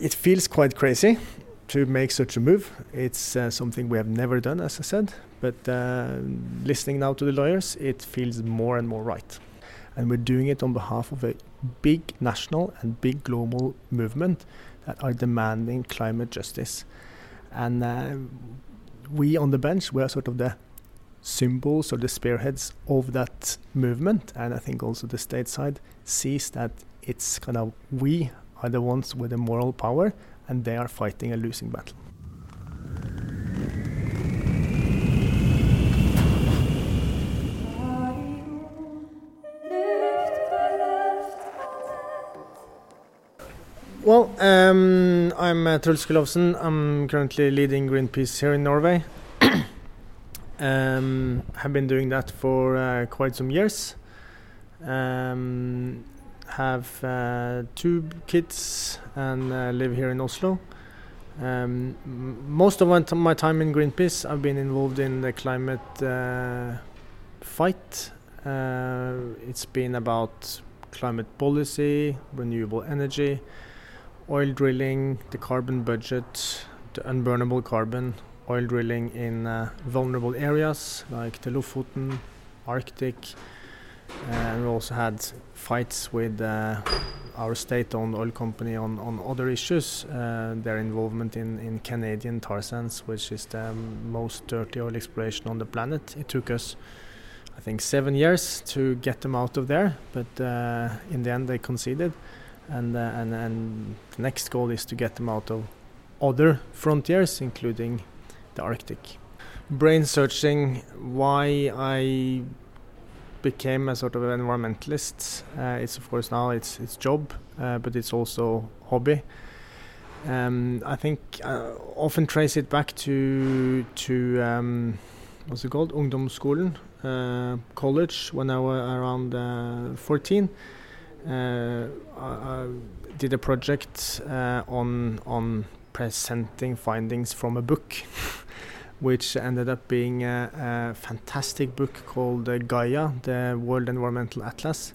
it feels quite crazy to make such a move. It's uh, something we have never done, as I said. But uh, listening now to the lawyers, it feels more and more right. And we're doing it on behalf of a big national and big global movement that are demanding climate justice. And uh, we on the bench, we are sort of the symbols or the spearheads of that movement. And I think also the state side sees that it's kind of we are the ones with the moral power and they are fighting a losing battle. Well, um, I'm uh, Truls. I'm currently leading Greenpeace here in Norway. um, have been doing that for uh, quite some years. Um, have uh, two kids and uh, live here in Oslo. Um, most of my, time in Greenpeace, I've been involved in the climate uh, fight. Uh, it's been about climate policy, renewable energy, oil drilling, the carbon budget, the unburnable carbon, oil drilling in uh, vulnerable areas like the Lofoten, Arctic. Uh, also had fights with uh, our state-owned oil company on, on other issues. Uh, their involvement in, in Canadian tar sands, which is the most dirty oil exploration on the planet. It took us, I think, seven years to get them out of there, but uh, in the end they conceded. And, uh, and and the next goal is to get them out of other frontiers, including the Arctic. Brain searching why I became a sort of environmentalist. Uh, it's of course now it's it's job, uh, but it's also hobby. Um, I think I uh, often trace it back to to um, what's it called, Ungdomsskolen, uh, college when I was around uh, 14. Uh, I, I, did a project on on presenting findings from a book. which ended up being a, a fantastic book called uh, Gaia, the World Environmental Atlas,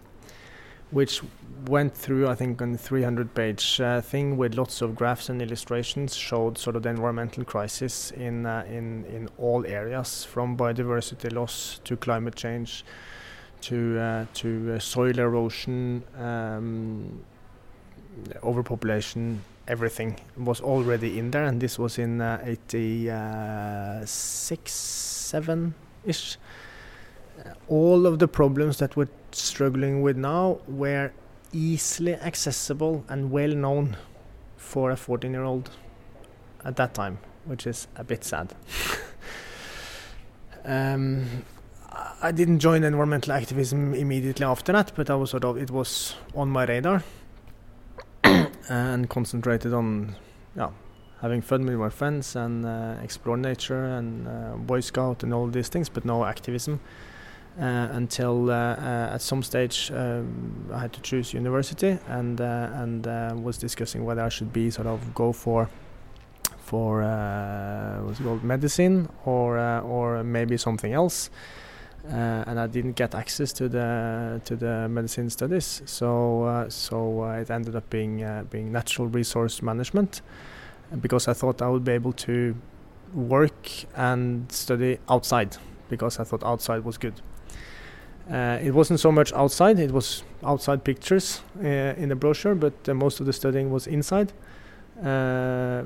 which went through, I think, a 300 page uh, thing with lots of graphs and illustrations, showed sort of the environmental crisis in, uh, in, in all areas, from biodiversity loss to climate change to, uh, to uh, soil erosion, um, overpopulation, everything was already in there, and this was in uh, 86, 7 ish. All of the problems that we're struggling with now were easily accessible and well known for a 14 year old at that time, which is a bit sad. um, I didn't join environmental activism immediately after that, but I was sort of it was on my radar and concentrated on yeah having fun with my friends and uh, explore nature and uh, Boy Scout and all these things, but no activism. Uh, until uh, uh, at some stage um, I had to choose university and uh, and was discussing whether I should be sort of go for for what's it called medicine or or maybe something else. Uh, and I didn't get access to the to the medicine studies. So uh, so uh, it ended up being being natural resource management, because I thought I would be able to work and study outside because I thought outside was good. Uh, it wasn't so much outside; it was outside pictures uh, in the brochure, but uh, most of the studying was inside.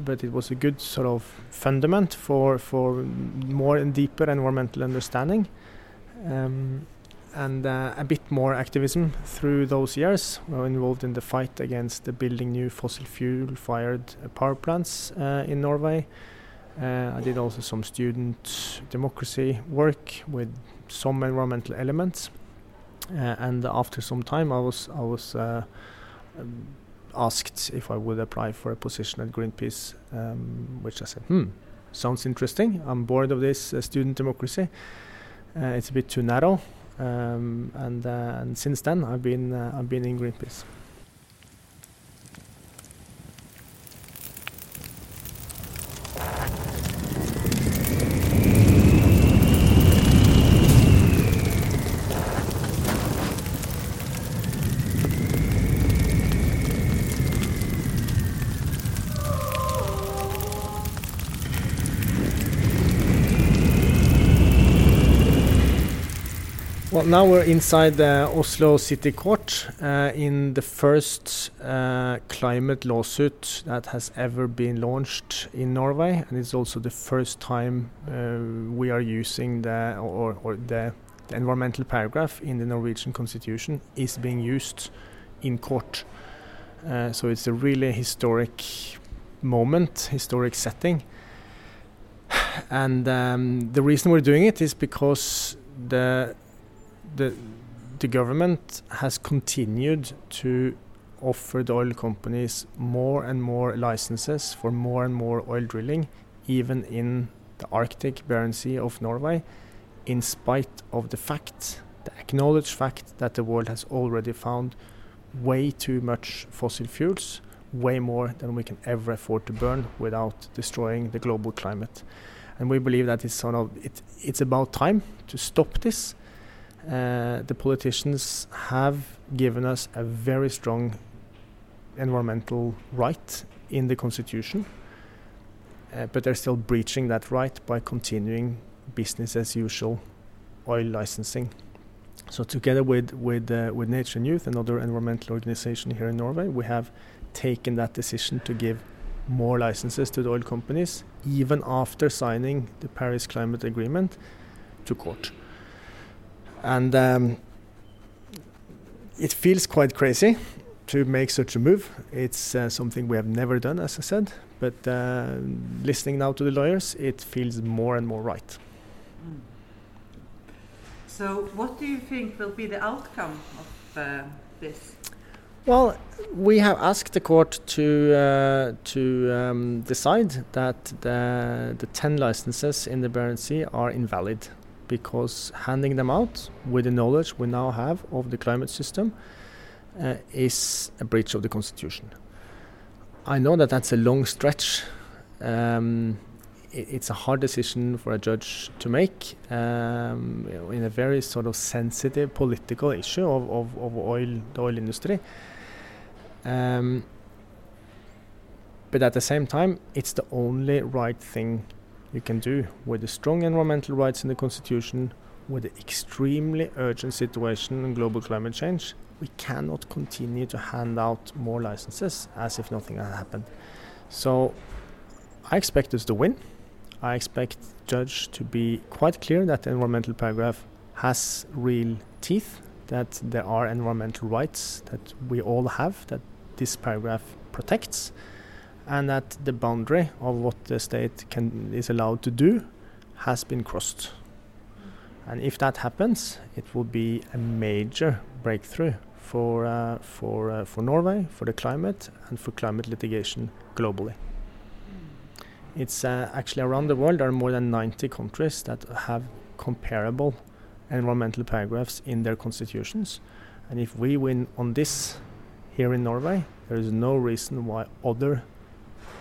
but it was a good sort of fundament for for more and deeper environmental understanding um, and uh, a bit more activism through those years. We were involved in the fight against the building new fossil fuel fired uh, power plants uh, in Norway. Uh, I did also some student democracy work with some environmental elements. Uh, and after some time, I was I was uh, um, asked if I would apply for a position at Greenpeace, um, which I said, "Hmm, sounds interesting. I'm bored of this student democracy." Uh, it's a bit too narrow. Um, and, uh, and since then, I've been uh, I've been in Greenpeace. Well, now we're inside the Oslo City Court uh, in the first uh, climate lawsuit that has ever been launched in Norway, and it's also the first time uh, we are using the or, or the, the, environmental paragraph in the Norwegian constitution is being used in court. Uh, so it's a really historic moment, historic setting, and um, the reason we're doing it is because the the the government has continued to offer the oil companies more and more licenses for more and more oil drilling, even in the Arctic Barents Sea of Norway, in spite of the fact, the acknowledged fact, that the world has already found way too much fossil fuels, way more than we can ever afford to burn without destroying the global climate. And we believe that it's sort of it, it's about time to stop this uh, the politicians have given us a very strong environmental right in the constitution, uh, but they're still breaching that right by continuing business as usual oil licensing. So together with with uh, with Nature and Youth, another environmental organization here in Norway, we have taken that decision to give more licenses to the oil companies, even after signing the Paris Climate Agreement, to court and um, it feels quite crazy to make such a move. It's uh, something we have never done, as I said. But uh, listening now to the lawyers, it feels more and more right. Mm. So, what do you think will be the outcome of uh, this? Well, we have asked the court to uh, to um, decide that the the ten licenses in the Barents Sea are invalid because handing them out with the knowledge we now have of the climate system uh, is a breach of the constitution. I know that that's a long stretch. Um, it, it's a hard decision for a judge to make um, in a very sort of sensitive political issue of, of, of oil, the oil industry. Um, but at the same time, it's the only right thing you can do with the strong environmental rights in the Constitution, with the extremely urgent situation in global climate change, we cannot continue to hand out more licenses as if nothing had happened. So I expect us to win. I expect judge to be quite clear that the environmental paragraph has real teeth, that there are environmental rights that we all have, that this paragraph protects and that the boundary of what the state can is allowed to do has been crossed. And if that happens, it will be a major breakthrough for uh, for uh, for Norway, for the climate, and for climate litigation globally. It's uh, actually around the world there are more than 90 countries that have comparable environmental paragraphs in their constitutions, and if we win on this here in Norway, there is no reason why other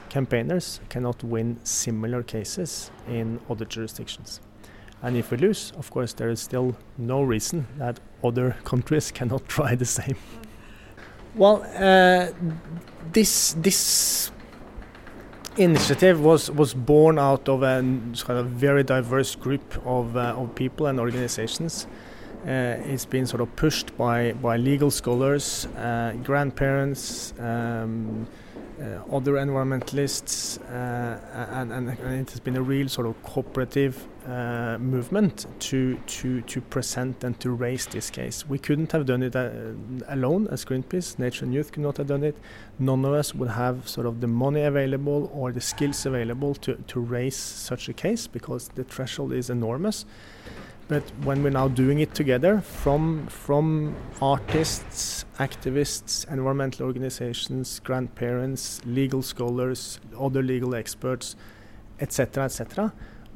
campaigners cannot win similar cases in other jurisdictions. And if we lose, of course, there is still no reason that other countries cannot try the same. Well, uh, this this initiative was was born out of a kind of very diverse group of uh, of people and organizations. Uh, it's been sort of pushed by by legal scholars, uh, grandparents. Um, other environmentalists, uh, and, and, and, it has been a real sort of cooperative uh, movement to, to, to present and to raise this case. We couldn't have done it alone as Greenpeace, Nature and Youth could not have done it. None of us would have sort of the money available or the skills available to, to raise such a case because the threshold is enormous. But when we're now doing it together, from from artists, activists, environmental organizations, grandparents, legal scholars, other legal experts, etc., etc.,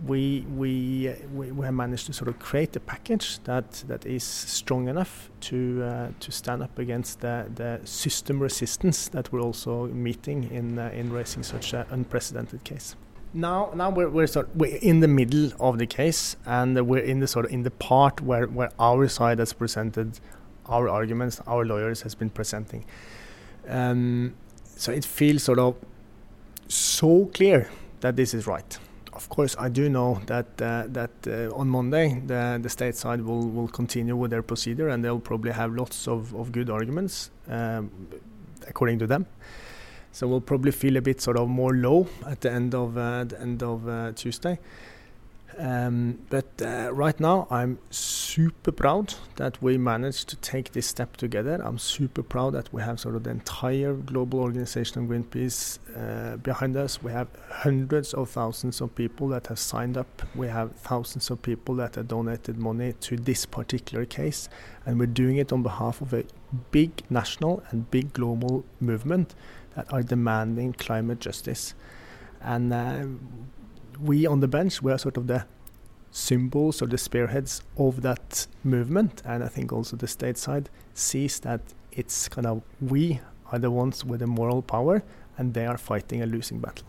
we, we we we have managed to sort of create a package that that is strong enough to uh, to stand up against the the system resistance that we're also meeting in uh, in raising such an unprecedented case now now we're we're sort of, we're in the middle of the case and we're in the sort of in the part where where our side has presented our arguments our lawyers has been presenting um, so it feels sort of so clear that this is right of course, I do know that uh, that uh, on Monday the the state side will, will continue with their procedure, and they'll probably have lots of, of good arguments, um, according to them. So we'll probably feel a bit sort of more low at the end of uh, the end of uh, Tuesday. Um, but uh, right now, I'm super proud that we managed to take this step together. I'm super proud that we have sort of the entire global organization of Greenpeace uh, behind us. We have hundreds of thousands of people that have signed up. We have thousands of people that have donated money to this particular case, and we're doing it on behalf of a big national and big global movement that are demanding climate justice. And uh, we on the bench were sort of the symbols or the spearheads of that movement. And I think also the state side sees that it's kind of we are the ones with the moral power and they are fighting a losing battle.